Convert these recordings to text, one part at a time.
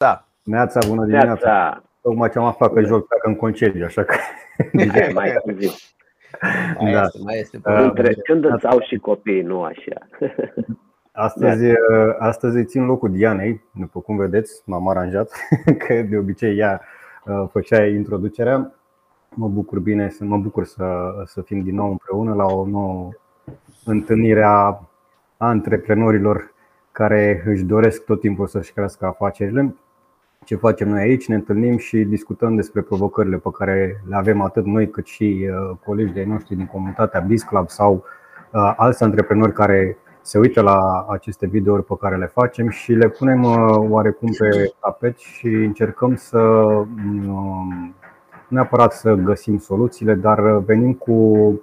Da. Neața, bună dimineața. Neața. Tocmai ce am aflat că joc pleacă în concediu, așa că... Mai, mai târziu. Mai Da. este, mai este. Uh, Între, când îți au și copiii, nu așa. Astăzi, uh, astăzi îi țin locul Dianei, după cum vedeți, m-am aranjat, că de obicei ea uh, făcea introducerea. Mă bucur bine, să mă bucur să, să fim din nou împreună la o nouă întâlnire a antreprenorilor care își doresc tot timpul să-și crească afacerile. Ce facem noi aici? Ne întâlnim și discutăm despre provocările pe care le avem atât noi cât și uh, colegii de noștri din comunitatea Biz Club sau uh, alți antreprenori care se uită la aceste videouri pe care le facem și le punem uh, oarecum pe tapet și încercăm să um, nu neapărat să găsim soluțiile, dar venim cu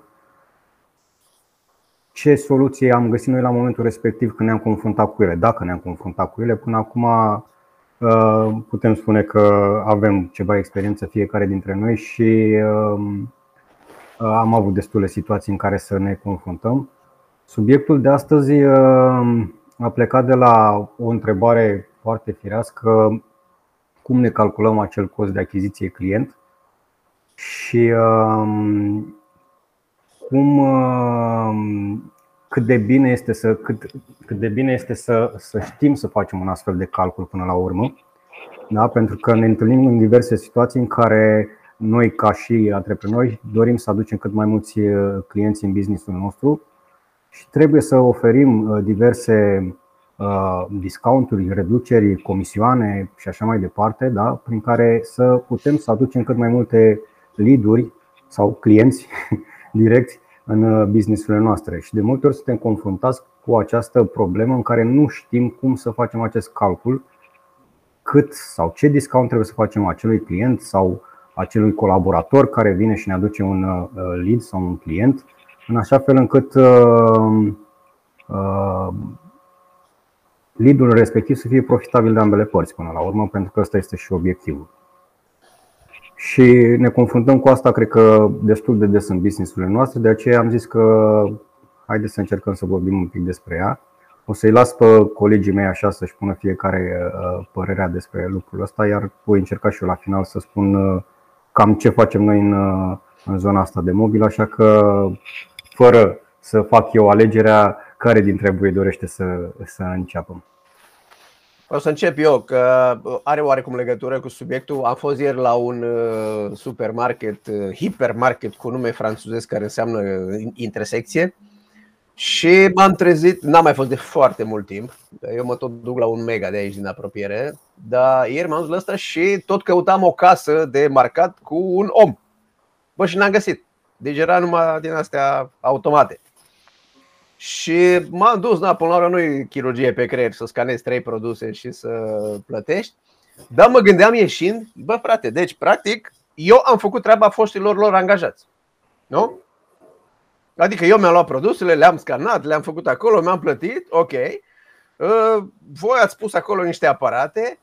ce soluție am găsit noi la momentul respectiv când ne-am confruntat cu ele, dacă ne-am confruntat cu ele. Până acum uh, putem spune că avem ceva experiență fiecare dintre noi și um, am avut destule situații în care să ne confruntăm. Subiectul de astăzi uh, a plecat de la o întrebare foarte firească, cum ne calculăm acel cost de achiziție client și um, cum um, cât de bine este să cât, cât de bine este să, să știm să facem un astfel de calcul până la urmă. Da? Pentru că ne întâlnim în diverse situații în care noi, ca și antreprenori, dorim să aducem cât mai mulți uh, clienți în businessul nostru și trebuie să oferim uh, diverse uh, discounturi, reduceri, comisioane și așa mai departe, da? prin care să putem să aducem cât mai multe lead-uri sau clienți direcți în businessurile noastre. Și de multe ori suntem confruntați cu această problemă în care nu știm cum să facem acest calcul, cât sau ce discount trebuie să facem acelui client sau acelui colaborator care vine și ne aduce un lead sau un client, în așa fel încât uh, uh, lead-ul respectiv să fie profitabil de ambele părți până la urmă, pentru că ăsta este și obiectivul. Și ne confruntăm cu asta, cred că, destul de des în businessurile noastre, de aceea am zis că haideți să încercăm să vorbim un pic despre ea. O să-i las pe colegii mei așa să-și pună fiecare părerea despre lucrul ăsta, iar voi încerca și eu la final să spun cam ce facem noi în, în zona asta de mobil, așa că fără să fac eu alegerea, care dintre voi dorește să, să înceapă? O să încep eu, că are oarecum legătură cu subiectul. Am fost ieri la un supermarket, hipermarket cu nume franțuzesc care înseamnă intersecție și m-am trezit, n-am mai fost de foarte mult timp, eu mă tot duc la un mega de aici din apropiere, dar ieri m-am dus la asta și tot căutam o casă de marcat cu un om. Bă, și n-am găsit. Deci era numai din astea automate. Și m-am dus, na, până la urmă nu e chirurgie pe creier să scanezi trei produse și să plătești. Dar mă gândeam ieșind, bă frate, deci practic eu am făcut treaba foștilor lor angajați. Nu? Adică eu mi-am luat produsele, le-am scanat, le-am făcut acolo, mi-am plătit, ok. Voi ați pus acolo niște aparate,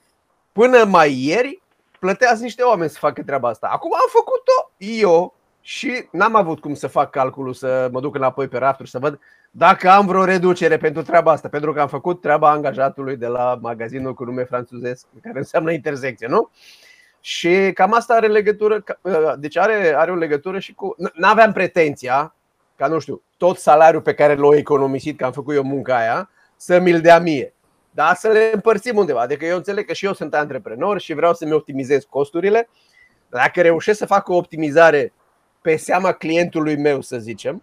până mai ieri plăteați niște oameni să facă treaba asta. Acum am făcut-o eu și n-am avut cum să fac calculul să mă duc înapoi pe rafturi să văd dacă am vreo reducere pentru treaba asta, pentru că am făcut treaba angajatului de la magazinul cu nume franțuzesc, care înseamnă intersecție, nu? Și cam asta are legătură, deci are, are o legătură și cu. N-aveam pretenția, ca nu știu, tot salariul pe care l-au economisit, că am făcut eu munca aia, să mi-l dea mie. Dar să le împărțim undeva. Adică eu înțeleg că și eu sunt antreprenor și vreau să-mi optimizez costurile. Dacă reușesc să fac o optimizare pe seama clientului meu, să zicem,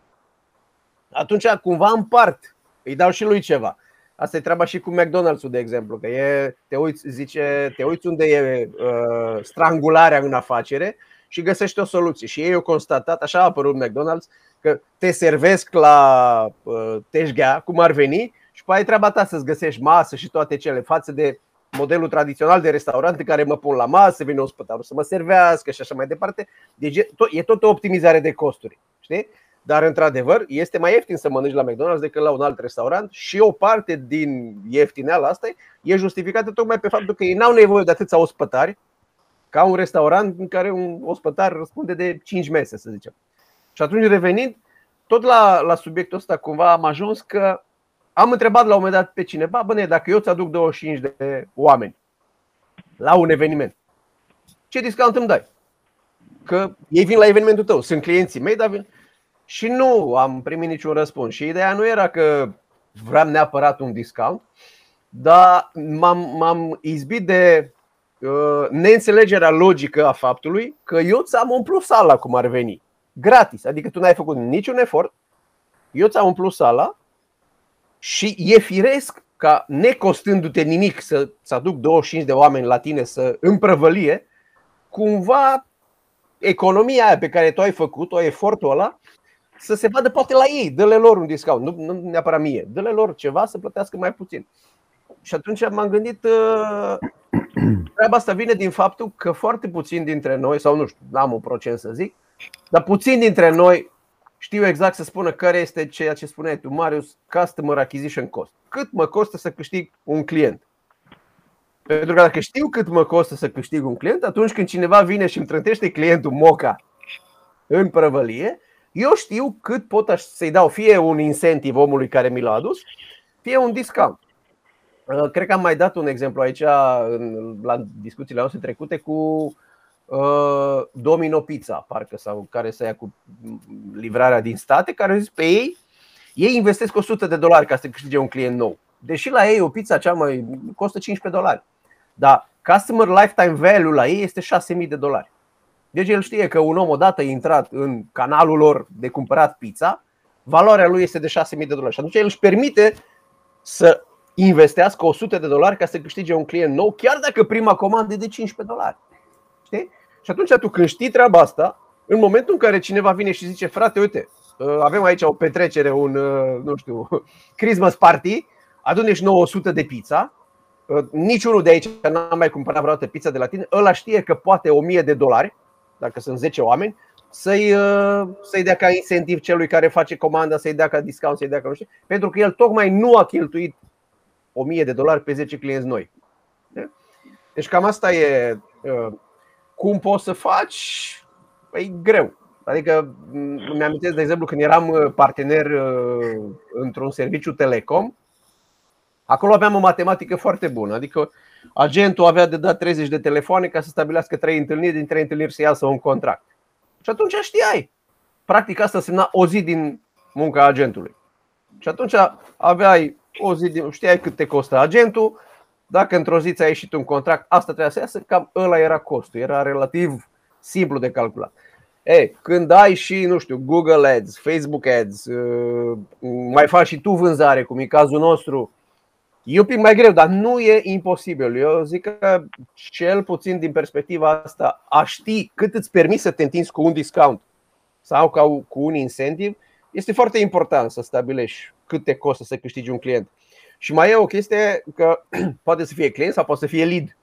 atunci cumva împart, îi dau și lui ceva. Asta e treaba și cu McDonald's-ul, de exemplu, că e, te uiți, zice, te uiți unde e uh, strangularea în afacere și găsești o soluție. Și ei au constatat, așa a apărut McDonald's, că te servesc la uh, teșghea, cum ar veni, și pe aia e treaba ta să-ți găsești masă și toate cele, față de modelul tradițional de restaurant în care mă pun la masă, vine ospătarul să mă servească și așa mai departe. Deci e tot, e tot o optimizare de costuri. Știi? Dar, într-adevăr, este mai ieftin să mănânci la McDonald's decât la un alt restaurant și o parte din ieftineala asta e justificată tocmai pe faptul că ei n-au nevoie de atâția ospătari ca un restaurant în care un ospătar răspunde de 5 mese, să zicem. Și atunci, revenind, tot la, la subiectul ăsta, cumva am ajuns că am întrebat la un moment dat pe cineva, bă, dacă eu ți aduc 25 de oameni la un eveniment. Ce discount îmi dai? Că ei vin la evenimentul tău, sunt clienții mei, dar vin. Și nu am primit niciun răspuns. Și ideea nu era că vreau neapărat un discount, dar m-am, m-am izbit de uh, neînțelegerea logică a faptului că eu ți-am umplut sala cum ar veni. Gratis. Adică tu n-ai făcut niciun efort, eu ți-am umplut sala și e firesc ca necostându-te nimic să, să aduc 25 de oameni la tine să împrăvălie, cumva economia aia pe care tu ai făcut-o, efortul ăla, să se vadă poate la ei, dă-le lor un discount, nu, nu neapărat mie, dă-le lor ceva să plătească mai puțin. Și atunci m-am gândit, uh, treaba asta vine din faptul că foarte puțin dintre noi, sau nu știu, n-am un procent să zic, dar puțin dintre noi știu exact să spună care este ceea ce spuneai tu, Marius, Customer Acquisition Cost. Cât mă costă să câștig un client? Pentru că dacă știu cât mă costă să câștig un client, atunci când cineva vine și îmi trântește clientul moca în prăvălie, eu știu cât pot să-i dau fie un incentiv omului care mi l-a adus, fie un discount. Uh, cred că am mai dat un exemplu aici la discuțiile noastre trecute cu uh, Domino Pizza, parcă sau care să ia cu livrarea din state, care zis pe ei, ei investesc 100 de dolari ca să câștige un client nou. Deși la ei o pizza cea mai costă 15 dolari. Dar customer lifetime value la ei este 6000 de dolari. Deci el știe că un om odată intrat în canalul lor de cumpărat pizza, valoarea lui este de 6000 de dolari. Și atunci el își permite să investească 100 de dolari ca să câștige un client nou, chiar dacă prima comandă e de 15 dolari. Știi? Și atunci tu când știi treaba asta, în momentul în care cineva vine și zice, frate, uite, avem aici o petrecere, un, nu știu, Christmas party, adune și 900 de pizza, niciunul de aici n-a mai cumpărat vreodată pizza de la tine, ăla știe că poate 1000 de dolari, dacă sunt 10 oameni, să-i, uh, să-i dea ca incentiv celui care face comanda, să-i dea ca discount, să-i dea ca nu știu, pentru că el tocmai nu a cheltuit 1000 de dolari pe 10 clienți noi. Deci cam asta e uh, cum poți să faci, e greu. Adică mi-am de exemplu când eram uh, partener într-un serviciu telecom, acolo aveam o matematică foarte bună, adică agentul avea de dat 30 de telefoane ca să stabilească trei întâlniri, din trei întâlniri să iasă un contract. Și atunci știai. Practic asta însemna o zi din munca agentului. Și atunci aveai o zi din, știai cât te costă agentul, dacă într-o zi ți-a ieșit un contract, asta trebuia să iasă, cam ăla era costul, era relativ simplu de calculat. E, când ai și, nu știu, Google Ads, Facebook Ads, uh, mai faci și tu vânzare, cum e cazul nostru, E un pic mai greu, dar nu e imposibil. Eu zic că cel puțin din perspectiva asta, a ști cât îți permis să te întinzi cu un discount sau cu un incentiv, este foarte important să stabilești cât te costă să câștigi un client. Și mai e o chestie că poate să fie client sau poate să fie lead.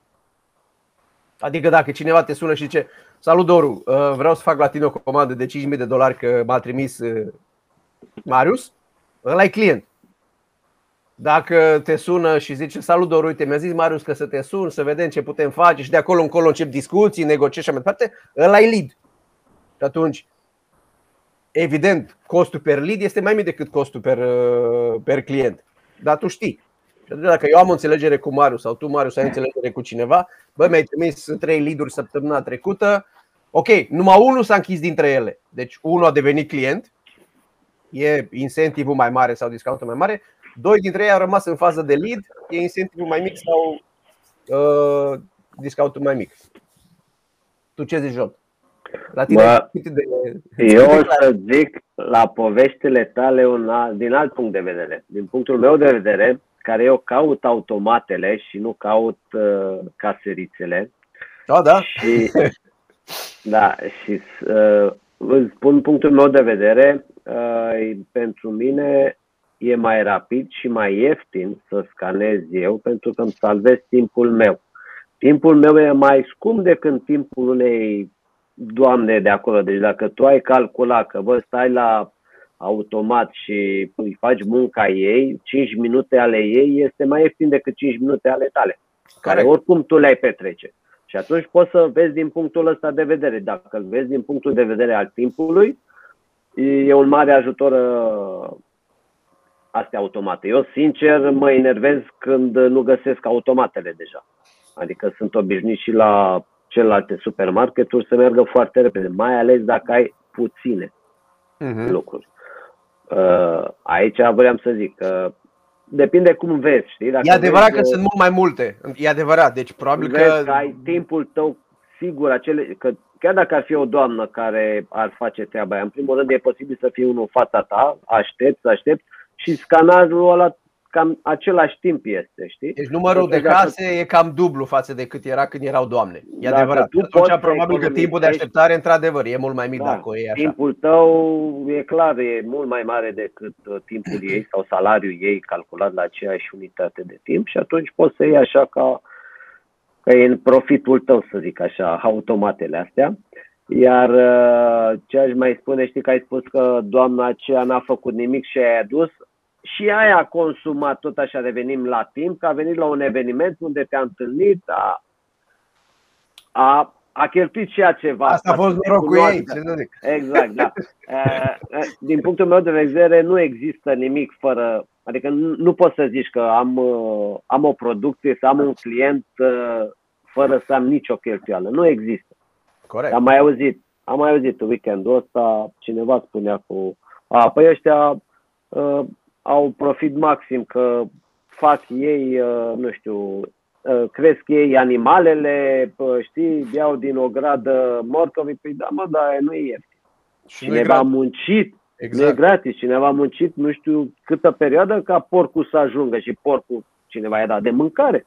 Adică dacă cineva te sună și zice Salut Doru, uh, vreau să fac la tine o comandă de 5.000 de dolari că m-a trimis uh, Marius, ăla e client. Dacă te sună și zice Salut, Doru, uite, mi-a zis Marius că să te sun, să vedem ce putem face și de acolo încolo încep discuții, negocieri și așa mai departe, ăla e lead. Și atunci, evident, costul per lead este mai mic decât costul per, uh, per client. Dar tu știi. Și atunci, dacă eu am o înțelegere cu Marius sau tu, Marius, ai înțelegere cu cineva, bă, mi-ai trimis trei lead-uri săptămâna trecută, ok, numai unul s-a închis dintre ele. Deci unul a devenit client, e incentivul mai mare sau discountul mai mare, Doi dintre ei au rămas în fază de lead, e incentivul mai mic sau uh, discountul mai mic. Tu ce zici, John? La tine Bă, de, eu o să zic la poveștile tale un, din alt punct de vedere. Din punctul meu de vedere, care eu caut automatele și nu caut uh, caserițele. Da, da. Și, da, și uh, îți spun punctul meu de vedere. Uh, pentru mine e mai rapid și mai ieftin să scanez eu pentru că îmi salvez timpul meu. Timpul meu e mai scump decât timpul unei doamne de acolo. Deci dacă tu ai calculat că bă, stai la automat și îi faci munca ei, 5 minute ale ei este mai ieftin decât 5 minute ale tale, care oricum tu le-ai petrece. Și atunci poți să vezi din punctul ăsta de vedere. Dacă îl vezi din punctul de vedere al timpului, e un mare ajutor astea automate. Eu, sincer, mă enervez când nu găsesc automatele deja. Adică sunt obișnuit și la celelalte supermarketuri să meargă foarte repede, mai ales dacă ai puține uh-huh. lucruri. Uh, aici vreau să zic că depinde cum vezi, știi? Dacă e adevărat vezi, că sunt mult mai multe, e adevărat, deci probabil că... că ai timpul tău sigur, acele, că chiar dacă ar fi o doamnă care ar face treaba aia, în primul rând e posibil să fie unul fața ta, aștept, aștept și scanajul ăla cam același timp este, știi? Deci numărul deci de case dacă... e cam dublu față de cât era când erau doamne. E adevărat. Tu Atunci probabil că timpul de așteptare, într-adevăr, e mult mai mic da, dacă e așa. Timpul tău, e clar, e mult mai mare decât uh, timpul ei sau salariul ei calculat la aceeași unitate de timp și atunci poți să iei așa ca, că e în profitul tău, să zic așa, automatele astea. Iar uh, ce aș mai spune, știi că ai spus că doamna aceea n-a făcut nimic și ai adus, și aia a consumat, tot așa revenim la timp, că a venit la un eveniment unde te-a întâlnit, a, a, a cheltuit și ea ceva. Asta a fost noroc cu ei, ce să zic. Exact, da. Din punctul meu de vedere, nu există nimic fără, adică nu, nu poți să zici că am, am o producție, să am un client fără să am nicio cheltuială. Nu există. Corect. Am mai auzit, am mai auzit weekendul ăsta, cineva spunea cu, a, păi ăștia au profit maxim că fac ei, uh, nu știu, uh, cresc ei animalele, știi, iau din o gradă morcovi, păi da mă, dar nu e ieftin. Și cineva a muncit, exact. nu e gratis, cineva a muncit nu știu câtă perioadă ca porcul să ajungă și porcul cineva i-a dat de mâncare.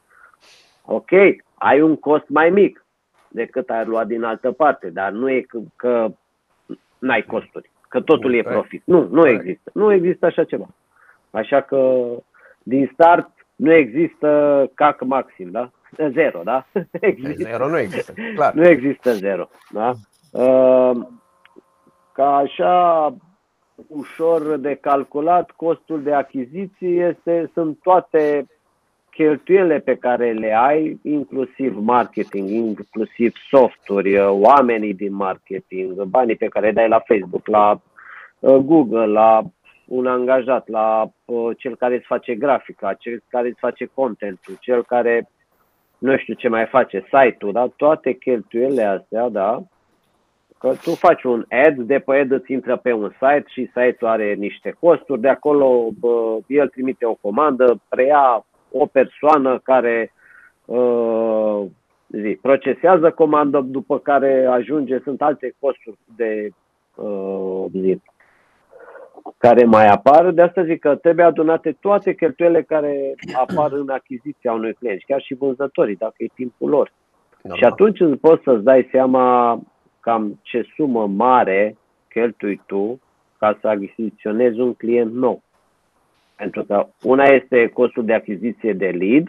Ok, ai un cost mai mic decât ai luat din altă parte, dar nu e că, că n-ai costuri, că totul e profit. Nu, nu există. Nu există așa ceva. Așa că din start nu există CAC maxim, da? Zero, da? Există. Zero nu există, clar. Nu există zero, da? Ehm, ca așa ușor de calculat, costul de achiziție este, sunt toate cheltuielile pe care le ai, inclusiv marketing, inclusiv softuri, oamenii din marketing, banii pe care le dai la Facebook, la uh, Google, la un angajat, la uh, cel care îți face grafica, cel care îți face contentul, cel care nu știu ce mai face, site-ul, da? toate cheltuielile astea, da? Că tu faci un ad, de pe ad îți intră pe un site și site-ul are niște costuri, de acolo bă, el trimite o comandă, preia o persoană care uh, zi, procesează comandă, după care ajunge, sunt alte costuri de uh, zi, care mai apar. De asta zic că trebuie adunate toate cheltuielile care apar în achiziția unui client, chiar și vânzătorii, dacă e timpul lor. Normal. Și atunci îți poți să-ți dai seama cam ce sumă mare cheltui tu ca să achiziționezi un client nou. Pentru că una este costul de achiziție de lead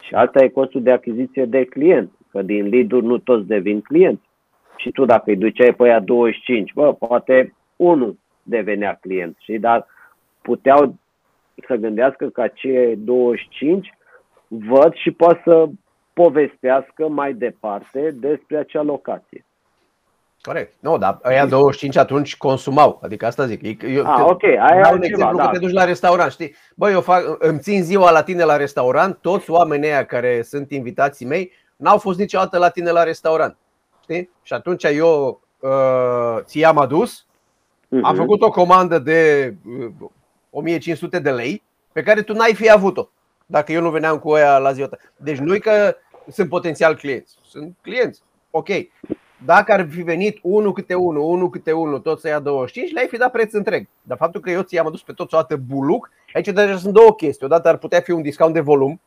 și alta e costul de achiziție de client. Că din lead-uri nu toți devin clienți. Și tu dacă îi duceai pe aia 25, bă, poate unul devenea client, și dar puteau să gândească că cei 25 văd și pot să povestească mai departe despre acea locație. Corect. Nu, dar aia 25 atunci consumau. Adică asta zic. Eu, ah, ok. Aia un exemplu da. că te duci la restaurant, știi? Băi, eu fac, îmi țin ziua la tine la restaurant, toți oamenii aia care sunt invitații mei n-au fost niciodată la tine la restaurant. Știi? Și atunci eu uh, ți-am adus, Uh-huh. Am făcut o comandă de 1500 uh, de lei pe care tu n-ai fi avut-o dacă eu nu veneam cu ea la ziua ta. Deci nu că sunt potențial clienți, sunt clienți. Ok. Dacă ar fi venit unul câte unul, unul câte unul, tot să ia 25, le-ai fi dat preț întreg. Dar faptul că eu ți-am adus pe toți o dată buluc, aici deja sunt două chestii. Odată ar putea fi un discount de volum,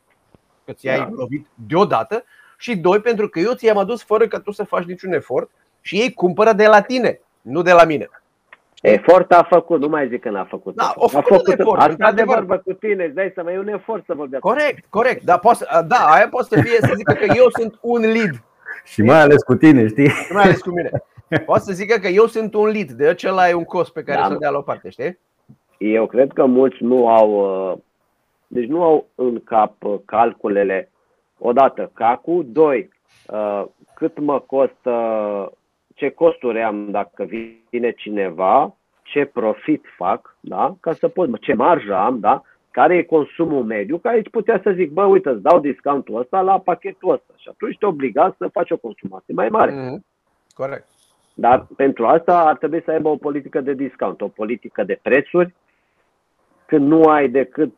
că ți-ai da. lovit deodată, și doi, pentru că eu ți-am adus fără ca tu să faci niciun efort și ei cumpără de la tine, nu de la mine. Efort a făcut, nu mai zic că n-a făcut. Da, a făcut, a făcut efort. Asta de vorbă cu tine, îți dai seama, e un efort să vorbească. Corect, corect. Dar poți, da, aia poate să fie să zică că eu sunt un lead. Și mai ales cu tine, știi? Și mai ales cu mine. Poți să zică că eu sunt un lead, de acela e un cost pe care da, să-l dea la o parte, știi? Eu cred că mulți nu au, uh, deci nu au în cap uh, calculele, odată cacul, doi, uh, cât mă costă ce costuri am dacă vine cineva, ce profit fac, da? ca să pot, ce marjă am, da? care e consumul mediu, care aici putea să zic, bă, uite, îți dau discountul ăsta la pachetul ăsta și atunci te obliga să faci o consumație mai mare. Mm-hmm. Corect. Dar pentru asta ar trebui să aibă o politică de discount, o politică de prețuri, când nu ai decât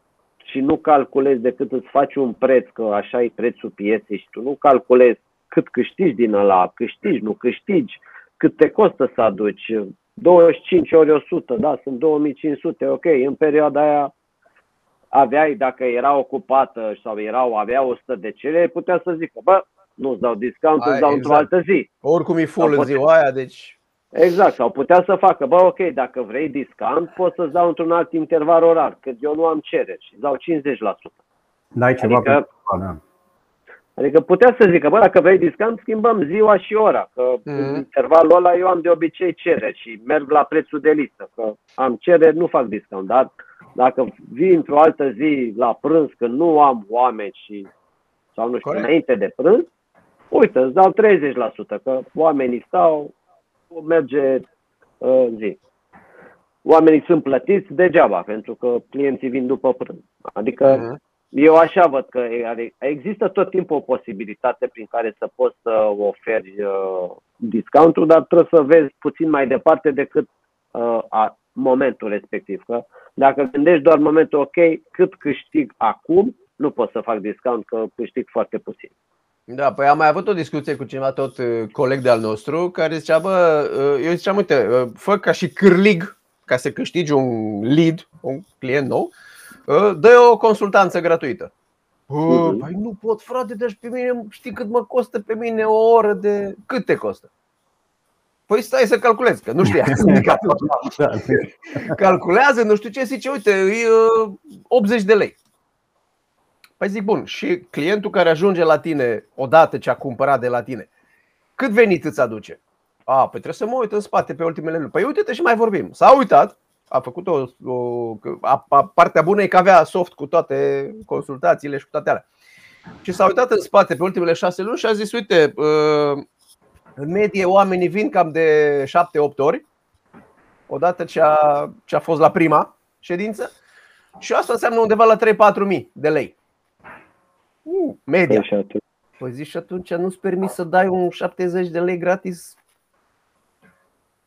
și nu calculezi decât îți faci un preț, că așa e prețul pieței și tu nu calculezi cât câștigi din ăla, câștigi, nu câștigi, cât te costă să aduci, 25 ori 100, da, sunt 2500, ok, în perioada aia aveai, dacă era ocupată sau erau, avea 100 de cele, putea să zică, bă, nu-ți dau discount, îți dau exact. într-o altă zi. Oricum e full în ziua aia, deci... Exact, sau putea să facă, bă, ok, dacă vrei discount, pot să-ți dau într-un alt interval orar, că eu nu am cereri și îți dau 50%. Dai ceva adică, pe... da. Adică putea să zică, bă, dacă vrei discount, schimbăm ziua și ora, că mm-hmm. în intervalul ăla eu am de obicei cereri și merg la prețul de listă, că am cereri, nu fac discount, dar dacă vii într-o altă zi la prânz, când nu am oameni și, sau nu știu, Corect. înainte de prânz, uite, îți dau 30%, că oamenii stau, merge uh, zi. Oamenii sunt plătiți degeaba, pentru că clienții vin după prânz. Adică uh-huh. Eu așa văd că există tot timpul o posibilitate prin care să poți să oferi uh, discountul, dar trebuie să vezi puțin mai departe decât uh, a, momentul respectiv. Că dacă gândești doar momentul, ok, cât câștig acum, nu pot să fac discount, că câștig foarte puțin. Da, păi am mai avut o discuție cu cineva, tot uh, coleg de-al nostru, care zicea, bă, uh, eu ziceam, uite, uh, fă ca și cârlig, ca să câștigi un lead, un client nou, dă o consultanță gratuită. Bă, uh-huh. păi nu pot, frate, deci pe mine, știi cât mă costă pe mine o oră de... Cât te costă? Păi stai să calculezi, că nu știa da. Calculează, nu știu ce, zice, uite, e 80 de lei. Păi zic, bun, și clientul care ajunge la tine odată ce a cumpărat de la tine, cât venit îți aduce? A, păi trebuie să mă uit în spate pe ultimele luni. Păi uite-te și mai vorbim. S-a uitat, a făcut o, o a, a, partea bună e că avea soft cu toate consultațiile și cu toate alea. Și s-a uitat în spate pe ultimele șase luni și a zis, uite, uh, în medie oamenii vin cam de 7-8 ori, odată ce a, ce a fost la prima ședință, și asta înseamnă undeva la 3-4 mii de lei. Uh, media. Păi, păi zici și atunci nu-ți permis să dai un 70 de lei gratis?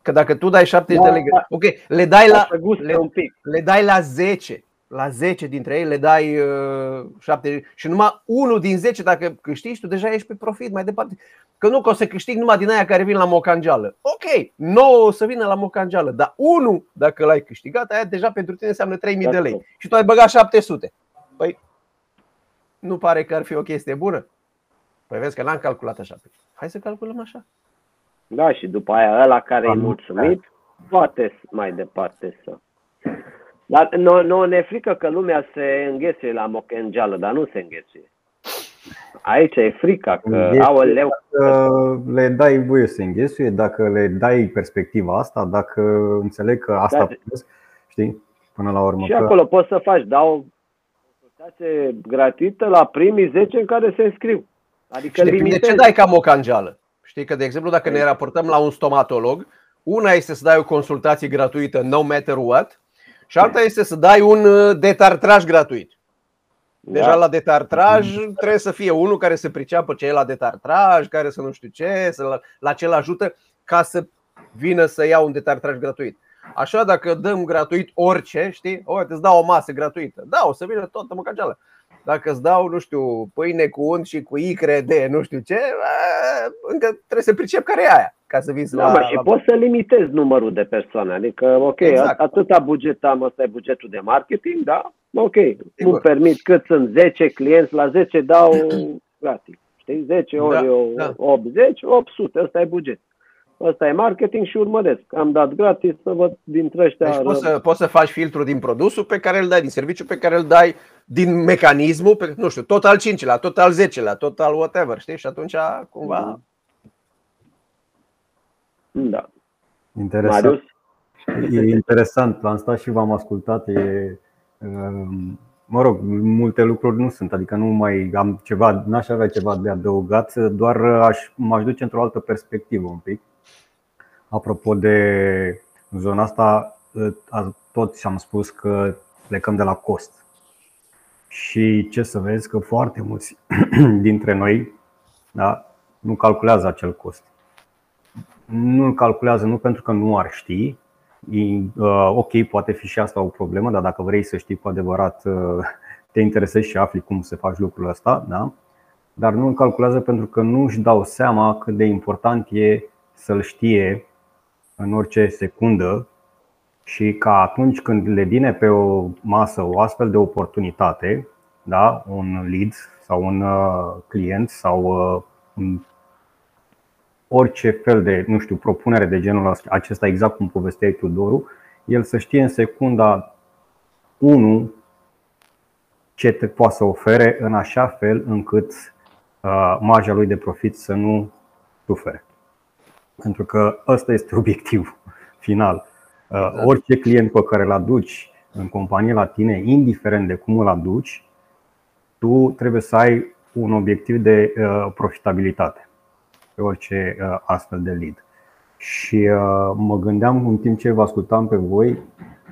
Că dacă tu dai 70 da, de lei da. ok, le dai la, le, un pic. le dai la 10 la 10 dintre ei le dai uh, 7 și numai unul din 10 dacă câștigi, tu deja ești pe profit mai departe. Că nu că o să câștigi numai din aia care vin la mocangeală. Ok, 9 o să vină la mocangeală, dar unul dacă l-ai câștigat, aia deja pentru tine înseamnă 3000 de lei. Și tu ai băgat 700. Păi nu pare că ar fi o chestie bună? Păi vezi că n-am calculat așa. Hai să calculăm așa. Da, și după aia ăla care e mulțumit, poate mai departe să... Dar nu, nu ne frică că lumea se înghesuie la mocangeală, dar nu se înghesuie. Aici e frica că au leu. le dai voie să înghesuie, dacă le dai perspectiva asta, dacă înțeleg că asta da. știi, până la urmă. Și că... acolo poți să faci, dau consultație gratuită la primii 10 în care se înscriu. Adică de ce dai ca mocangeală. Știi că, de exemplu, dacă ne raportăm la un stomatolog, una este să dai o consultație gratuită no matter what și alta este să dai un uh, detartraj gratuit. Deja da. la detartraj trebuie să fie unul care să priceapă ce e la detartraj, care să nu știu ce, să la, la ce ajută ca să vină să ia un detartraj gratuit. Așa dacă dăm gratuit orice, știi? O, îți dau o masă gratuită. Da, o să vină toată măcageală. Dacă îți dau, nu știu, pâine cu unt și cu icre de nu știu ce, încă trebuie să pricep care e aia ca să vii da, la, și la... poți să limitezi numărul de persoane. Adică, ok, exact. atâta buget am, ăsta e bugetul de marketing, da? Ok, nu permit cât sunt 10 clienți, la 10 dau gratis. Știi? 10 ori da, da. 80, 800, ăsta e buget. Ăsta e marketing și urmăresc. Am dat gratis să văd dintre ăștia. Deci poți să, poți să faci filtru din produsul pe care îl dai, din serviciu pe care îl dai, din mecanismul, pe, nu știu, tot al 5-lea, tot al 10-lea, tot al whatever, știi? Și atunci cumva... Da. Interesant. Marius? E interesant, am stat și v-am ascultat. E, um, mă rog, multe lucruri nu sunt, adică nu mai am ceva, n-aș avea ceva de adăugat, doar aș, m-aș duce într-o altă perspectivă un pic. Apropo de zona asta, toți am spus că plecăm de la cost. Și ce să vezi că foarte mulți dintre noi da, nu calculează acel cost. Nu îl calculează nu pentru că nu ar ști, ok, poate fi și asta o problemă, dar dacă vrei să știi cu adevărat, te interesezi și afli cum se faci lucrul ăsta, da? dar nu îl calculează pentru că nu își dau seama cât de important e să-l știe în orice secundă și ca atunci când le vine pe o masă o astfel de oportunitate, da, un lead sau un uh, client sau uh, un orice fel de, nu știu, propunere de genul acesta, exact cum povesteai tu, Doru, el să știe în secunda 1 ce te poate să ofere în așa fel încât uh, marja lui de profit să nu sufere. Pentru că ăsta este obiectivul final. Uh, orice client pe care îl aduci în companie la tine, indiferent de cum îl aduci, tu trebuie să ai un obiectiv de uh, profitabilitate pe orice uh, astfel de lead. Și mă gândeam în timp ce vă ascultam pe voi,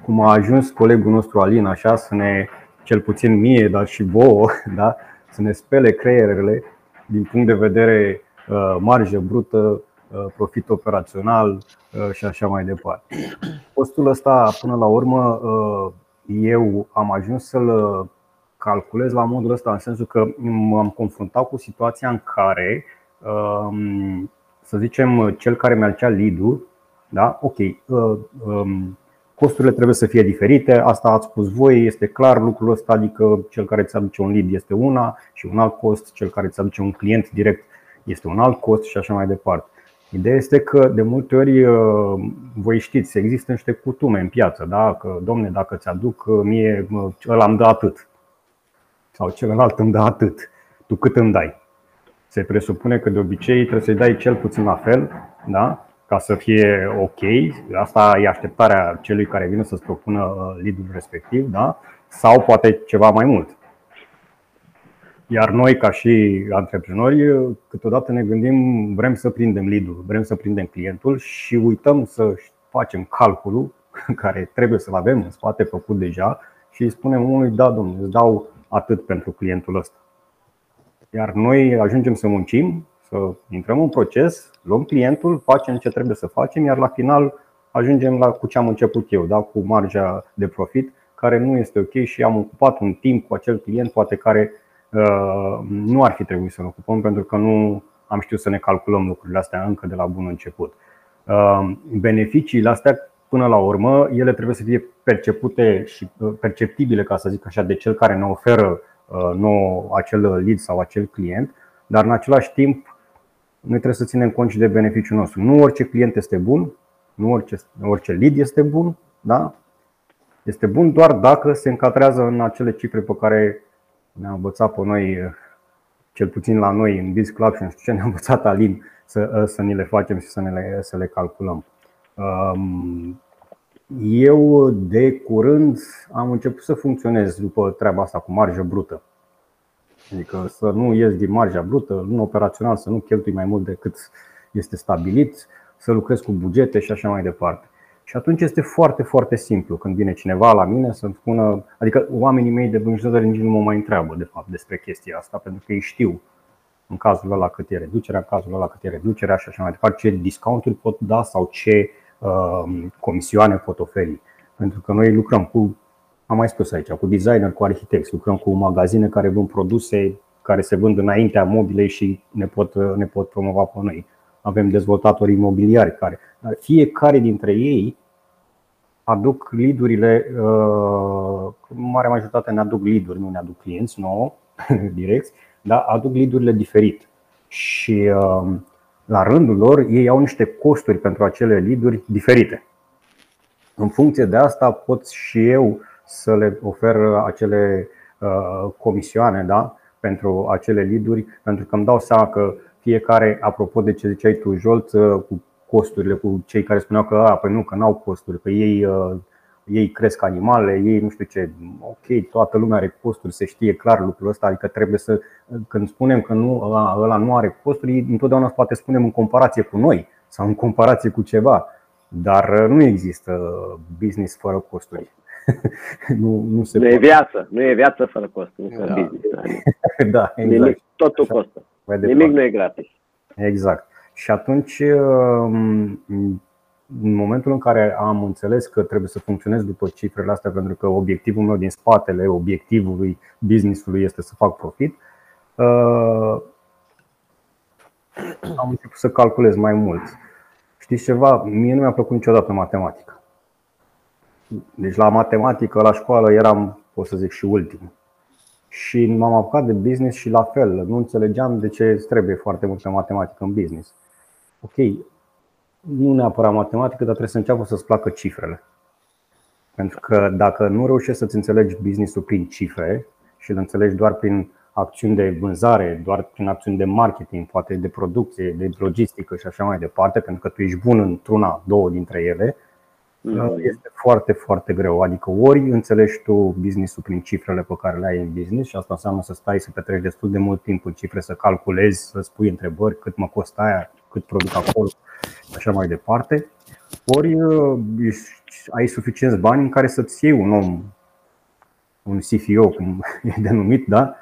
cum a ajuns colegul nostru Alin așa să ne, cel puțin mie, dar și vouă, da, să ne spele creierele din punct de vedere marjă brută, Uh, profit operațional uh, și așa mai departe. Postul ăsta, până la urmă, uh, eu am ajuns să-l calculez la modul ăsta, în sensul că m-am confruntat cu situația în care, um, să zicem, cel care mi-a cea lead-ul, da? ok, um, costurile trebuie să fie diferite, asta ați spus voi, este clar lucrul ăsta, adică cel care îți aduce un lead este una și un alt cost, cel care îți aduce un client direct este un alt cost și așa mai departe. Ideea este că de multe ori uh, voi știți, există niște cutume în piață, da? că domne, dacă ți aduc uh, mie, ăla îmi dă atât sau celălalt îmi dă atât, tu cât îmi dai? Se presupune că de obicei trebuie să-i dai cel puțin la fel, da? ca să fie ok. Asta e așteptarea celui care vine să-ți propună uh, lead respectiv, da? sau poate ceva mai mult. Iar noi, ca și antreprenori, câteodată ne gândim, vrem să prindem lead-ul, vrem să prindem clientul și uităm să facem calculul care trebuie să-l avem în spate făcut deja și îi spunem omului, da, domnule, îți dau atât pentru clientul ăsta. Iar noi ajungem să muncim, să intrăm în proces, luăm clientul, facem ce trebuie să facem, iar la final ajungem la cu ce am început eu, da? cu marja de profit, care nu este ok și am ocupat un timp cu acel client, poate care Uh, nu ar fi trebuit să ne ocupăm pentru că nu am știut să ne calculăm lucrurile astea încă de la bun început. Uh, beneficiile astea, până la urmă, ele trebuie să fie percepute și uh, perceptibile, ca să zic așa, de cel care ne oferă nou acel lead sau acel client, dar în același timp noi trebuie să ținem cont și de beneficiul nostru. Nu orice client este bun, nu orice, orice lead este bun, da? Este bun doar dacă se încadrează în acele cifre pe care ne-a învățat pe noi, cel puțin la noi în Biz Club și nu știu ce, ne-a învățat Alin să, să ni le facem și să, ne le, să le calculăm. Um, eu de curând am început să funcționez după treaba asta cu marjă brută. Adică să nu ies din marja brută, în operațional să nu cheltui mai mult decât este stabilit, să lucrez cu bugete și așa mai departe. Și atunci este foarte, foarte simplu când vine cineva la mine să-mi spună, adică oamenii mei de vânzători nici nu mă mai întreabă de fapt despre chestia asta, pentru că ei știu în cazul ăla cât e reducerea, în cazul ăla cât e reducerea și așa mai departe, ce discounturi pot da sau ce uh, comisioane pot oferi. Pentru că noi lucrăm cu, am mai spus aici, cu designer, cu arhitecți, lucrăm cu magazine care vând produse care se vând înaintea mobilei și ne pot, ne pot promova pe noi avem dezvoltatori imobiliari care, dar fiecare dintre ei aduc leadurile, uh, marea majoritate ne aduc lead nu ne aduc clienți nouă, direct, dar aduc leadurile diferit. Și uh, la rândul lor, ei au niște costuri pentru acele lead diferite. În funcție de asta pot și eu să le ofer acele uh, comisioane da? pentru acele lead pentru că îmi dau seama că fiecare, apropo de ce ziceai tu, Jolt, uh, cu costurile, cu cei care spuneau că, a, păi nu, că n-au costuri, că ei, uh, ei cresc animale, ei nu știu ce. Ok, toată lumea are costuri, se știe clar lucrul ăsta, adică trebuie să, când spunem că nu, ăla, ăla nu are costuri, întotdeauna poate spunem în comparație cu noi sau în comparație cu ceva, dar uh, nu există business fără costuri. nu, nu, se nu e viață, nu e viață fără cost, nu da. business. da, exact. Nimic, totul Așa. costă. Nimic nu e gratis. Exact. Și atunci, um, în momentul în care am înțeles că trebuie să funcționez după cifrele astea, pentru că obiectivul meu din spatele obiectivului businessului este să fac profit, uh, am început să calculez mai mult. Știți ceva? Mie nu mi-a plăcut niciodată matematica. Deci la matematică, la școală, eram, pot să zic, și ultim. Și m-am apucat de business și la fel. Nu înțelegeam de ce trebuie foarte multă matematică în business. Ok, nu neapărat matematică, dar trebuie să înceapă să-ți placă cifrele. Pentru că dacă nu reușești să-ți înțelegi businessul prin cifre și îl înțelegi doar prin acțiuni de vânzare, doar prin acțiuni de marketing, poate de producție, de logistică și așa mai departe, pentru că tu ești bun într-una, două dintre ele, mm-hmm. Este foarte, foarte greu. Adică ori înțelegi tu businessul prin cifrele pe care le ai în business și asta înseamnă să stai să petreci destul de mult timp în cifre, să calculezi, să spui întrebări cât mă costă aia, cât produc acolo, așa mai departe. Ori uh, ai suficienți bani în care să-ți iei un om, un CFO, cum e denumit, da?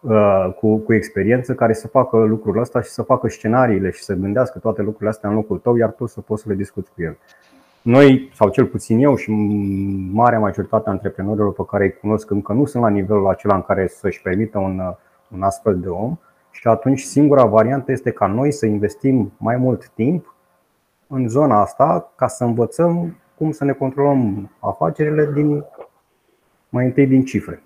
Uh, cu, cu experiență care să facă lucrul ăsta și să facă scenariile și să gândească toate lucrurile astea în locul tău, iar tu să poți să le discuți cu el. Noi, sau cel puțin eu și marea majoritate a antreprenorilor pe care îi cunosc încă nu sunt la nivelul acela în care să-și permită un, un astfel de om și atunci singura variantă este ca noi să investim mai mult timp în zona asta ca să învățăm cum să ne controlăm afacerile din, mai întâi din cifre.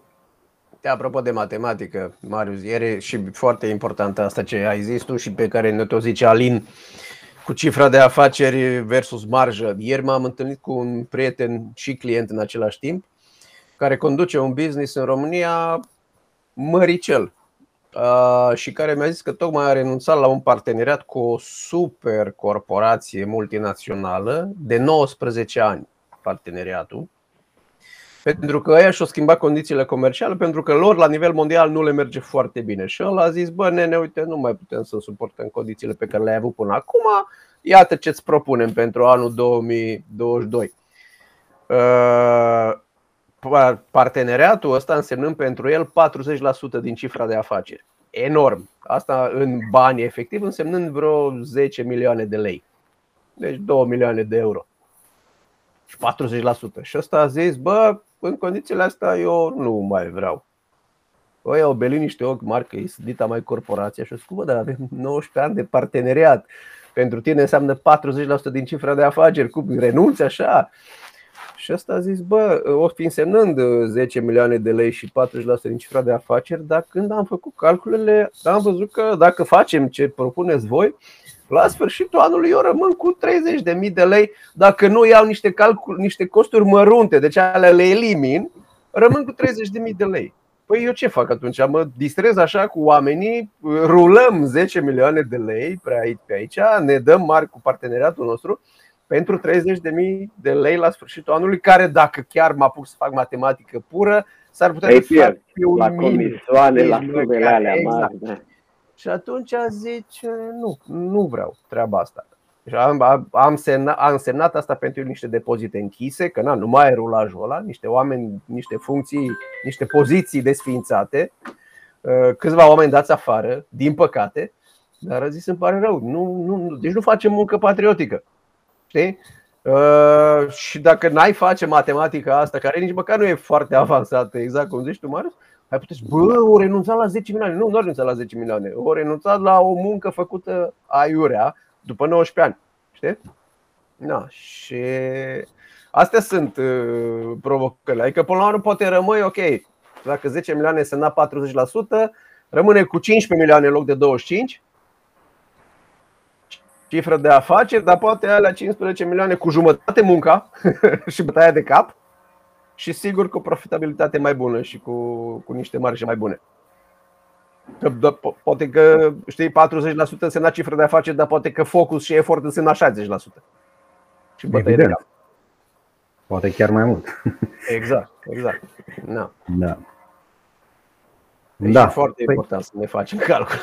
De apropo de matematică, Marius, e și foarte importantă asta ce ai zis tu și pe care ne tot zice Alin cu cifra de afaceri versus marjă. Ieri m-am întâlnit cu un prieten și client în același timp care conduce un business în România măricel și care mi-a zis că tocmai a renunțat la un parteneriat cu o super corporație multinațională de 19 ani parteneriatul pentru că ăia și-au schimbat condițiile comerciale pentru că lor la nivel mondial nu le merge foarte bine. Și ăla a zis, bă, nene, uite, nu mai putem să suportăm condițiile pe care le-ai avut până acum, iată ce-ți propunem pentru anul 2022. Uh, parteneriatul ăsta însemnând pentru el 40% din cifra de afaceri. Enorm. Asta în bani efectiv însemnând vreo 10 milioane de lei. Deci 2 milioane de euro. Și 40%. Și ăsta a zis, bă, în condițiile astea eu nu mai vreau. Păi au belit niște ochi mari că e dita mai corporația și o scubă, dar avem 19 ani de parteneriat. Pentru tine înseamnă 40% din cifra de afaceri, cum renunți așa? Și ăsta a zis, bă, o fi însemnând 10 milioane de lei și 40% din cifra de afaceri, dar când am făcut calculele, am văzut că dacă facem ce propuneți voi, la sfârșitul anului eu rămân cu 30.000 de lei dacă nu iau niște, calcul, niște costuri mărunte, deci alea le elimin, rămân cu 30.000 de lei. Păi eu ce fac atunci? Mă distrez așa cu oamenii, rulăm 10 milioane de lei pe aici, ne dăm mari cu parteneriatul nostru pentru 30.000 de lei la sfârșitul anului, care dacă chiar mă apuc să fac matematică pură, s-ar putea să fac un la comisioane, la sumele alea exact. mari. Da. Și atunci zice, nu, nu vreau treaba asta. Și am, am, semnat, am semnat asta pentru niște depozite închise, că na, nu mai e rulajul ăla, niște oameni, niște funcții, niște poziții desființate, uh, câțiva oameni dați afară, din păcate, dar a zis îmi pare rău, nu, nu, deci nu facem muncă patriotică. Știi? Uh, și dacă n-ai face matematica asta, care nici măcar nu e foarte avansată, exact cum zici tu, Marius, ai putea zice, bă, o renunțat la 10 milioane. Nu, nu a renunțat la 10 milioane. O renunțat la o muncă făcută aiurea după 19 ani. Știi? Da, și astea sunt uh, provocările. Adică până la urmă poate rămâi, ok, dacă 10 milioane însemna 40%, rămâne cu 15 milioane în loc de 25 cifră de afaceri, dar poate alea 15 milioane cu jumătate munca și bătaia de cap și sigur cu profitabilitate mai bună și cu, cu niște marje mai bune. Că, da, poate că, știi, 40% însemna cifră de afaceri, dar poate că focus și efort însemna 60%. Și Evident. Poate chiar mai mult. Exact, exact. Da. Da. Deci da. E foarte păi... important să ne facem calcule.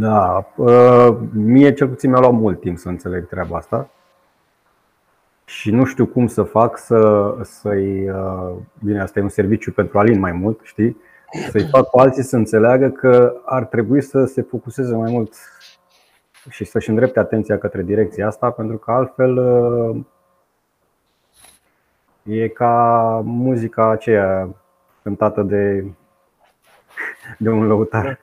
Da. Uh, mie cel puțin mi-a luat mult timp să înțeleg treaba asta. Și nu știu cum să fac să, să-i. Uh, bine, asta e un serviciu pentru Alin mai mult, știi? Să-i fac pe alții să înțeleagă că ar trebui să se focuseze mai mult și să-și îndrepte atenția către direcția asta, pentru că altfel uh, e ca muzica aceea cântată de, de un lăutar.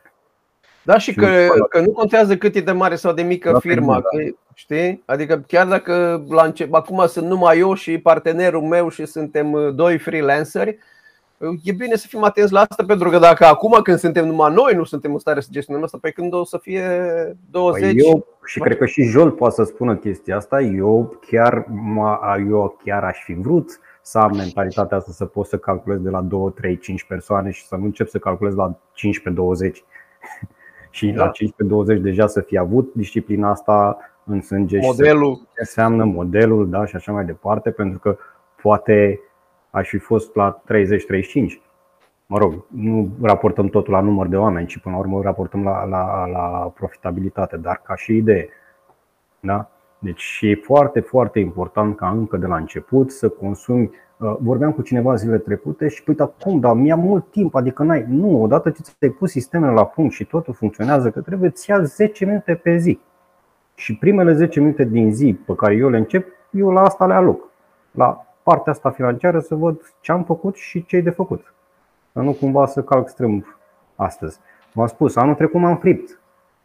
Da, și că, că nu contează cât e de mare sau de mică da, firma, da. că, știi? Adică chiar dacă la încep, acum sunt numai eu și partenerul meu și suntem uh, doi freelanceri, e bine să fim atenți la asta pentru că dacă acum când suntem numai noi nu suntem în stare să gestionăm asta, pe când o să fie 20 păi eu, Și cred că și Jol poate să spună chestia asta Eu chiar, eu chiar aș fi vrut să am mentalitatea asta Să pot să calculez de la 2, 3, 5 persoane Și să nu încep să calculez la 15-20 Și da. la 15-20 deja să fi avut disciplina asta în sânge Modelul și să înseamnă modelul da, și așa mai departe Pentru că poate aș fi fost la 30-35. Mă rog, nu raportăm totul la număr de oameni, ci până la urmă raportăm la, la, la profitabilitate, dar ca și idee. Da? Deci e foarte, foarte important ca încă de la început să consumi. Uh, vorbeam cu cineva zilele trecute și păi, dar cum, dar mi-a mult timp, adică n-ai. Nu, odată ce ți-ai pus sistemele la punct și totul funcționează, că trebuie să ia 10 minute pe zi. Și primele 10 minute din zi pe care eu le încep, eu la asta le aloc. La partea asta financiară să văd ce am făcut și ce e de făcut. Să nu cumva să calc strâmb astăzi. V-am spus, anul trecut m-am fript.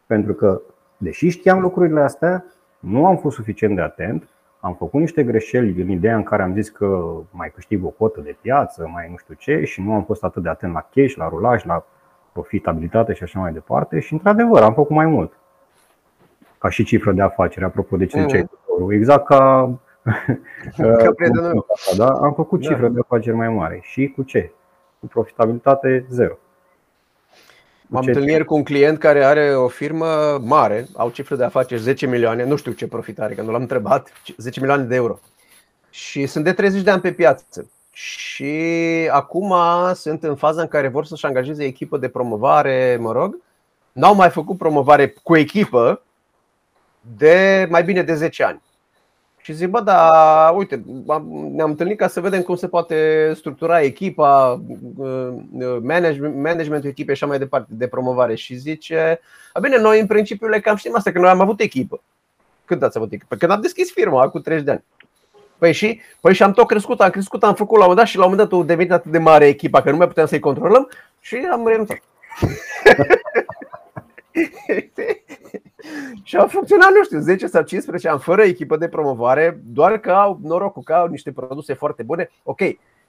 Pentru că, deși știam lucrurile astea, nu am fost suficient de atent, am făcut niște greșeli în ideea în care am zis că mai câștig o cotă de piață, mai nu știu ce, și nu am fost atât de atent la cash, la rulaj, la profitabilitate și așa mai departe. Și, într-adevăr, am făcut mai mult. Ca și cifră de afacere, apropo de ce ziceai mm. Exact ca Ca prietenul da? Am făcut da. cifre de afaceri mai mari. Și cu ce? Cu profitabilitate zero. M-am întâlnit cu un client care are o firmă mare, au cifre de afaceri 10 milioane, nu știu ce profit are, că nu l-am întrebat, 10 milioane de euro. Și sunt de 30 de ani pe piață. Și acum sunt în faza în care vor să-și angajeze echipă de promovare, mă rog. N-au mai făcut promovare cu echipă de mai bine de 10 ani. Și zic, bă, da, uite, ne-am întâlnit ca să vedem cum se poate structura echipa, uh, management, managementul echipei și așa mai departe, de promovare. Și zice, a bine, noi în principiu le cam știm asta, că noi am avut echipă. Când ați avut echipă? Când am deschis firma, cu 30 de ani. Păi și, păi și am tot crescut, am crescut, am făcut la un moment dat și la un moment dat a devenit atât de mare echipa că nu mai puteam să-i controlăm și am renunțat. și au funcționat, nu știu, 10 sau 15 ani fără echipă de promovare, doar că au norocul că au niște produse foarte bune. Ok,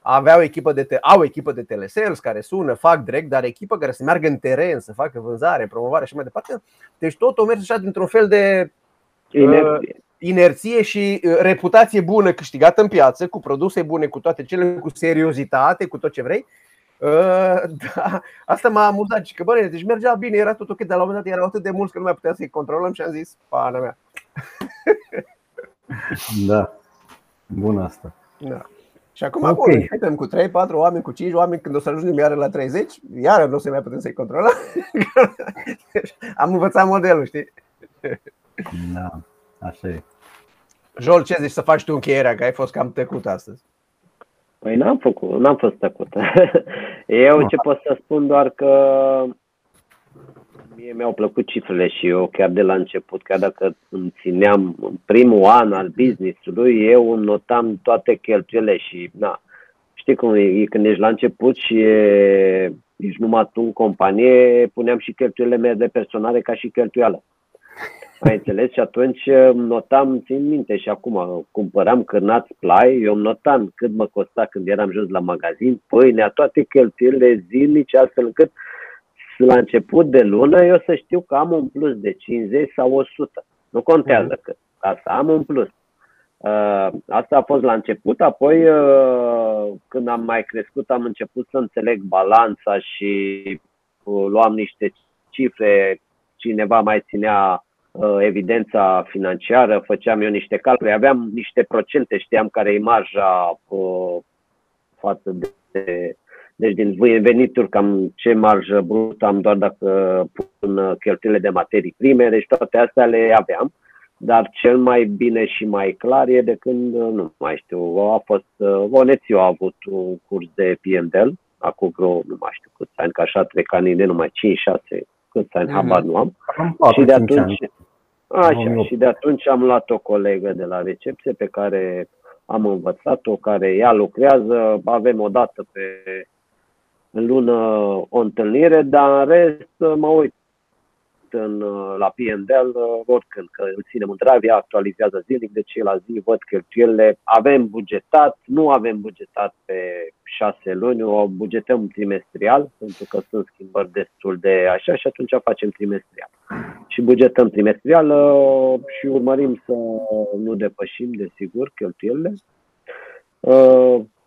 aveau echipă de te- au echipă de telesales care sună, fac direct, dar echipă care să meargă în teren, să facă vânzare, promovare și mai departe. Deci totul merge așa dintr-un fel de inerție. Uh, inerție și uh, reputație bună câștigată în piață, cu produse bune, cu toate cele, cu seriozitate, cu tot ce vrei Uh, da, asta m-a amuzat și că bă, deci mergea bine, era tot ok, dar la un moment dat erau atât de mulți că nu mai puteam să-i controlăm și am zis, pana mea. Da, bun asta. Da. Și acum okay. bun, cu 3-4 oameni, cu 5 oameni, când o să ajungem iară la 30, iară nu o să mai putem să-i controlăm. am învățat modelul, știi? Da, așa e. Jol, ce zici să faci tu încheierea, că ai fost cam tăcut astăzi? Păi n-am făcut, n-am fost tăcută. Eu ce pot să spun doar că mie mi-au plăcut cifrele și eu chiar de la început, chiar dacă îmi țineam în primul an al business-ului, eu îmi notam toate cheltuielile și na, știi cum e, când ești la început și e, ești numai tu în companie, puneam și cheltuielile mele de personale ca și cheltuială. Ai înțeles? Și atunci uh, notam, țin minte și acum, cumpăram cârnați plai, eu notam cât mă costa când eram jos la magazin, pâinea, toate cheltuielile zilnice, astfel încât la început de lună eu să știu că am un plus de 50 sau 100. Nu contează mm-hmm. cât. Asta am un plus. Uh, asta a fost la început, apoi uh, când am mai crescut am început să înțeleg balanța și luam niște cifre, cineva mai ținea Uh, evidența financiară, făceam eu niște calcule, aveam niște procente, știam care e marja uh, față de, deci din venituri, cam ce marjă brută am doar dacă pun cheltuielile de materii prime, deci toate astea le aveam. dar cel mai bine și mai clar e de când, nu mai știu, a fost, Onețiu a avut un curs de PNDL, acum vreo, nu mai știu câți ani, că așa trec ani de numai 5-6, câți ani, mm-hmm. habar nu am. am și de atunci, așa, și de atunci am luat o colegă de la recepție pe care am învățat-o, care ea lucrează, avem o dată pe lună o întâlnire, dar în rest mă uit în, uh, la P&L uh, oricând, că îl ținem în drag, actualizează zilnic, deci la zi văd cheltuielile. Avem bugetat, nu avem bugetat pe șase luni, o bugetăm trimestrial, pentru că sunt schimbări destul de așa și atunci facem trimestrial. Și bugetăm trimestrial uh, și urmărim să nu depășim, desigur, cheltuielile.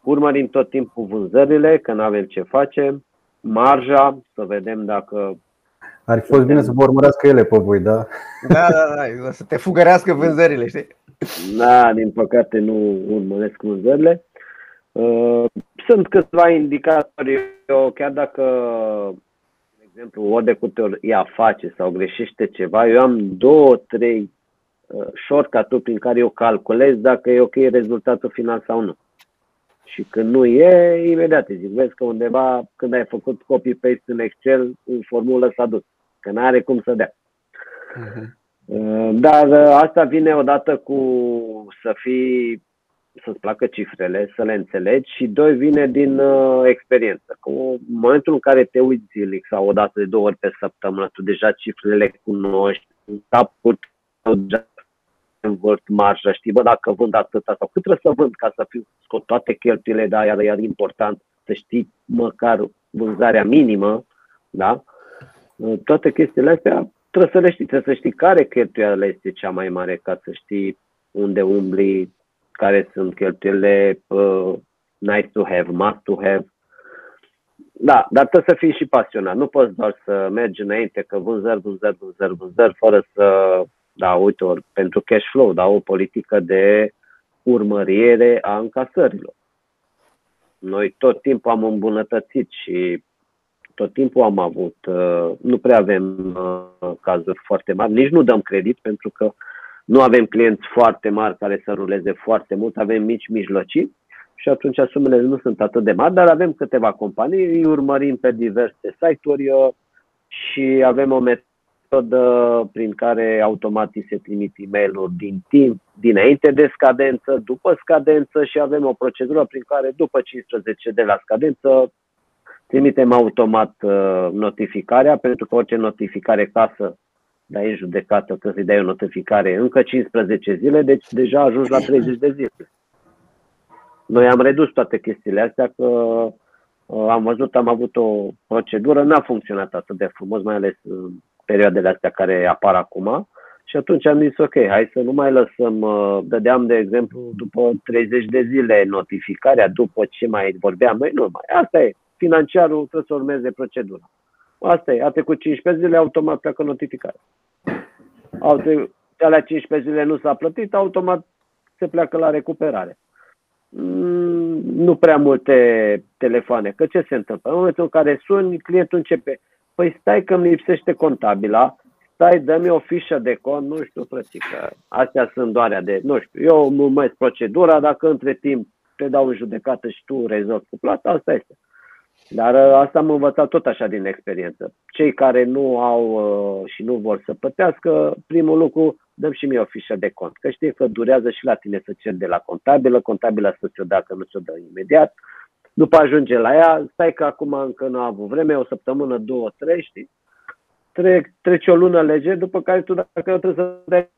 Urmărim tot timpul vânzările, că nu avem ce face, marja, să vedem dacă ar fi fost bine să vă urmărească ele pe voi, da? Da, da, da, să te fugărească vânzările, știi? Da, din păcate nu urmăresc vânzările. Uh, sunt câțiva indicatori, eu chiar dacă, de exemplu, ori de câte ori ea face sau greșește ceva, eu am două, trei uh, shortcut prin care eu calculez dacă e ok rezultatul final sau nu. Și când nu e, imediat îți zic, vezi că undeva când ai făcut copy-paste în Excel, în formulă s-a dus că nu are cum să dea. Uh-huh. Dar uh, asta vine odată cu să fii, să-ți placă cifrele, să le înțelegi și doi, vine din uh, experiență. Cu în momentul în care te uiți zilnic sau o dată de două ori pe săptămână, tu deja cifrele le cunoști, în capul tău deja învărt marja, știi, bă, dacă vând atâta sau cât trebuie să vând ca să fiu scot toate cheltuielile, dar iar, iar important să știi măcar vânzarea minimă, da? toate chestiile astea trebuie să le știi, trebuie să știi care cheltuială este cea mai mare ca să știi unde umbli, care sunt cheltuielile uh, nice to have, must to have. Da, dar trebuie să fii și pasionat. Nu poți doar să mergi înainte că vânzări, vânzări, vânzări, vânzări, fără să, da, uite, ori, pentru cash flow, da, o politică de urmărire a încasărilor. Noi tot timpul am îmbunătățit și tot timpul am avut, uh, nu prea avem uh, cazuri foarte mari, nici nu dăm credit pentru că nu avem clienți foarte mari care să ruleze foarte mult, avem mici, mijlocii și atunci sumele nu sunt atât de mari, dar avem câteva companii, îi urmărim pe diverse site-uri uh, și avem o metodă prin care automat se trimit e mail din timp, dinainte de scadență, după scadență și avem o procedură prin care după 15 de la scadență trimitem automat uh, notificarea, pentru că orice notificare casă dai în judecată, trebuie să-i dai o notificare încă 15 zile, deci deja ajungi la 30 de zile. Noi am redus toate chestiile astea că uh, am văzut, am avut o procedură, n-a funcționat atât de frumos, mai ales în perioadele astea care apar acum. Și atunci am zis, ok, hai să nu mai lăsăm, uh, dădeam de exemplu după 30 de zile notificarea, după ce mai vorbeam, noi nu mai, asta e, financiarul trebuie să urmeze procedura. Asta e, a trecut 15 zile, automat pleacă notificarea. Alte, alea 15 zile nu s-a plătit, automat se pleacă la recuperare. Mm, nu prea multe telefoane. Că ce se întâmplă? În momentul în care suni, clientul începe. Păi stai că îmi lipsește contabila, stai, dă-mi o fișă de cont, nu știu, frățică. Astea sunt doarea de, nu știu, eu urmez procedura, dacă între timp te dau în judecată și tu rezolvi cu plata, asta este. Dar uh, asta am învățat tot așa din experiență. Cei care nu au uh, și nu vor să plătească, primul lucru, dăm și mie o fișă de cont. Că știi că durează și la tine să cer de la contabilă, contabila să ți-o dă, că nu ți-o dă imediat. După ajunge la ea, stai că acum încă nu a avut vreme, o săptămână, două, trei, știi? Tre- trece o lună lege, după care tu dacă trebuie să dai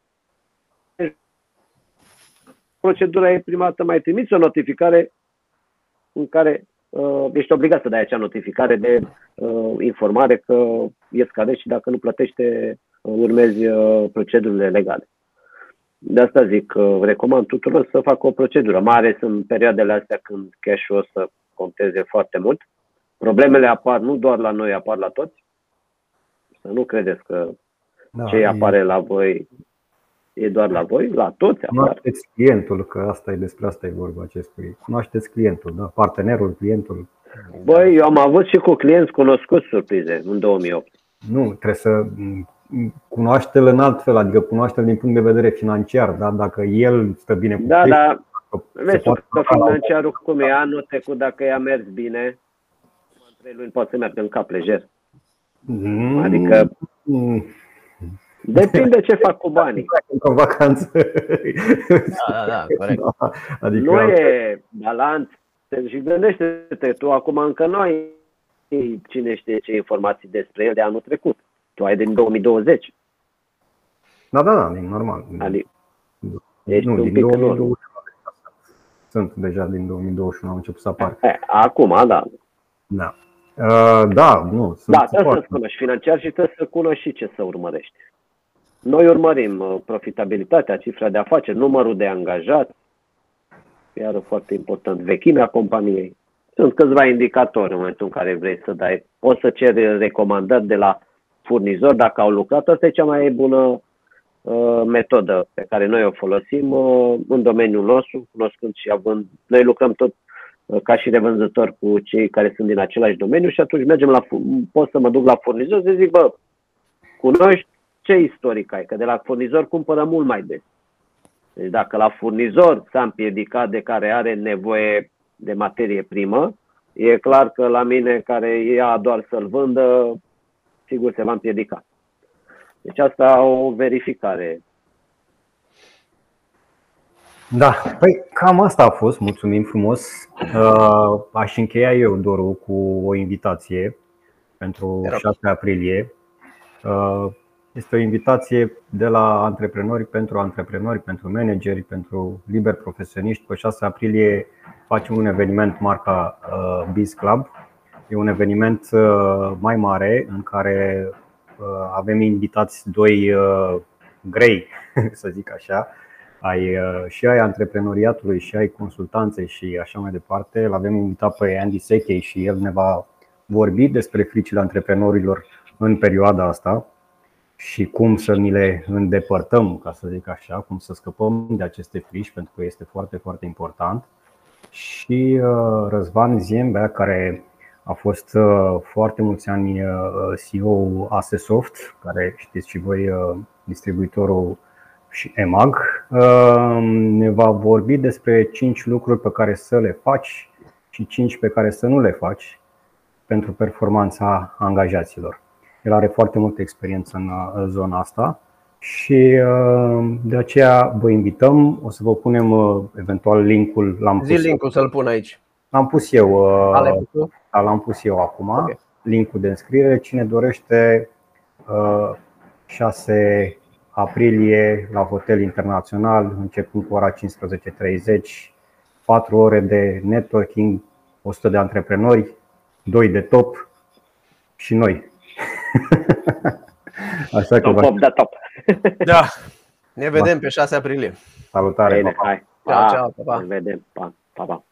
procedura e prima dată mai trimiți o notificare în care uh, ești obligat să dai acea notificare de uh, informare că e scadet și dacă nu plătește, uh, urmezi uh, procedurile legale. De asta zic, uh, recomand tuturor să facă o procedură, mai ales în perioadele astea când cash-ul o să conteze foarte mult. Problemele apar nu doar la noi, apar la toți. Să nu credeți că da, ce apare la voi e doar la voi, la toți. Cunoașteți clientul, că asta e despre asta e vorba acestui. Cunoașteți clientul, da? partenerul, clientul. Băi, eu am avut și cu clienți cunoscuți surprize în 2008. Nu, trebuie să cunoaște-l în alt fel, adică cunoaște-l din punct de vedere financiar, da? dacă el stă bine cu Da, da. Vezi că financiarul cum e anul trecut, dacă i-a mers bine, în trei luni poate să meargă în cap lejer. Mm. Adică Depinde ce fac cu banii. În vacanță. Da, da, da, corect. Adică... Nu e balanț. Și gândește-te, tu acum încă nu ai cine știe ce informații despre el de anul trecut. Tu ai din 2020. Da, da, da, din normal. Adică, ești nu, din 2021. Sunt deja din 2021, am început să apar. Acum, da. Da. Uh, da, nu. Sunt da, trebuie să-ți cunoști financiar și trebuie să cunoști și ce să urmărești. Noi urmărim uh, profitabilitatea, cifra de afaceri, numărul de angajați, iar foarte important, vechimea companiei. Sunt câțiva indicatori în momentul în care vrei să dai. Poți să ceri recomandări de la furnizor dacă au lucrat. Asta e cea mai bună uh, metodă pe care noi o folosim uh, în domeniul nostru, cunoscând și având. Noi lucrăm tot uh, ca și revânzători cu cei care sunt din același domeniu și atunci mergem la, pot să mă duc la furnizor să zic, bă, cunoști ce istoric ai? Că de la furnizor cumpără mult mai des. Deci dacă la furnizor s-a împiedicat de care are nevoie de materie primă, e clar că la mine care ia doar să-l vândă, sigur se va împiedica. Deci asta o verificare. Da, păi cam asta a fost, mulțumim frumos. Uh, aș încheia eu, Doru, cu o invitație pentru 6 aprilie. Uh, este o invitație de la antreprenori pentru antreprenori, pentru manageri, pentru liberi profesioniști. Pe 6 aprilie facem un eveniment marca uh, Biz Club. E un eveniment uh, mai mare în care uh, avem invitați doi grei, să zic așa, ai, și ai antreprenoriatului și ai consultanței și așa mai departe. L avem invitat pe Andy Sechei și el ne va vorbi despre fricile antreprenorilor în perioada asta și cum să ni le îndepărtăm, ca să zic așa, cum să scăpăm de aceste frici, pentru că este foarte, foarte important. Și uh, Răzvan Ziembea, care a fost uh, foarte mulți ani uh, CEO Asesoft, care știți și voi distribuitorul și EMAG, ne va vorbi despre 5 lucruri pe care să le faci și 5 pe care să nu le faci pentru performanța angajaților. El are foarte multă experiență în zona asta și uh, de aceea vă invităm. O să vă punem uh, eventual linkul. L-am Zi pus linkul să-l pun aici. L-am pus eu. Uh, da, l-am pus eu acum. Okay. Linkul de înscriere. Cine dorește 6 aprilie la Hotel Internațional, începând cu ora 15.30, 4 ore de networking, 100 de antreprenori, 2 de top și noi. Așa că top, da, top. Da. Ne vedem pe 6 aprilie. Salutare. Bine, hai. Ciao, ciao, pa, pa. Ne vedem. Pa, pa, pa.